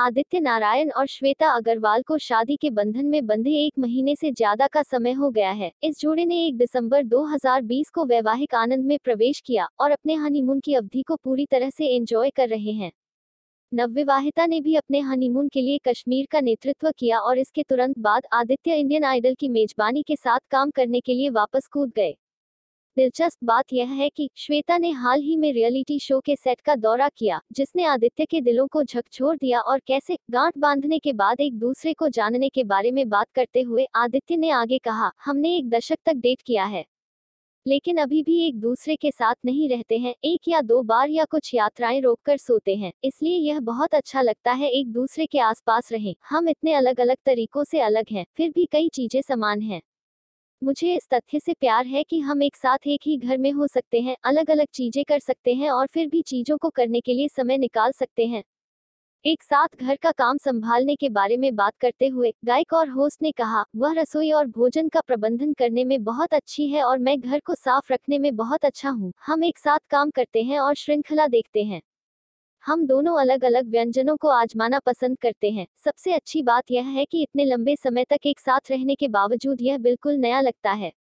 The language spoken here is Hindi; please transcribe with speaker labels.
Speaker 1: आदित्य नारायण और श्वेता अग्रवाल को शादी के बंधन में बंधे एक महीने से ज़्यादा का समय हो गया है। इस जोड़े ने 1 दिसंबर 2020 को वैवाहिक आनंद में प्रवेश किया और अपने हनीमून की अवधि को पूरी तरह से एंजॉय कर रहे हैं। नवविवाहिता ने भी अपने हनीमून के लिए कश्मीर का नेतृत्व किया और इसके तुरंत बाद आदित्य इंडियन आइडल की मेजबानी के साथ काम करने के लिए वापस कूद गए। दिलचस्प बात यह है कि श्वेता ने हाल ही में रियलिटी शो के सेट का दौरा किया, जिसने आदित्य के दिलों को झकझोर दिया और कैसे गांठ बांधने के बाद एक दूसरे को जानने के बारे में बात करते हुए आदित्य ने आगे कहा, हमने एक दशक तक डेट किया है। लेकिन अभी भी एक दूसरे के साथ नहीं रहते हैं, एक या दो बार या कुछ यात्राएँ रोककर सोते हैं, इसलिए यह बहुत अच्छा लगता है एक दूसरे के आसपास रहें, हम इतने अलग अलग तरीकों से अलग हैं, फिर भी कई चीज़ें समान हैं। मुझे इस तथ्य से प्यार है कि हम एक साथ एक ही घर में हो सकते हैं अलग अलग चीज़ें कर सकते हैं और फिर भी चीज़ों को करने के लिए समय निकाल सकते हैं। एक साथ घर का काम संभालने के बारे में बात करते हुए, गायक और होस्ट ने कहा, वह रसोई और भोजन का प्रबंधन करने में बहुत अच्छी है और मैं घर को साफ़ रखने में बहुत अच्छा हूँ। हम एक साथ काम करते हैं और श्रृंखला देखते हैं। हम दोनों अलग अलग व्यंजनों को आजमाना पसंद करते हैं। सबसे अच्छी बात यह है कि इतने लंबे समय तक एक साथ रहने के बावजूद यह बिल्कुल नया लगता है।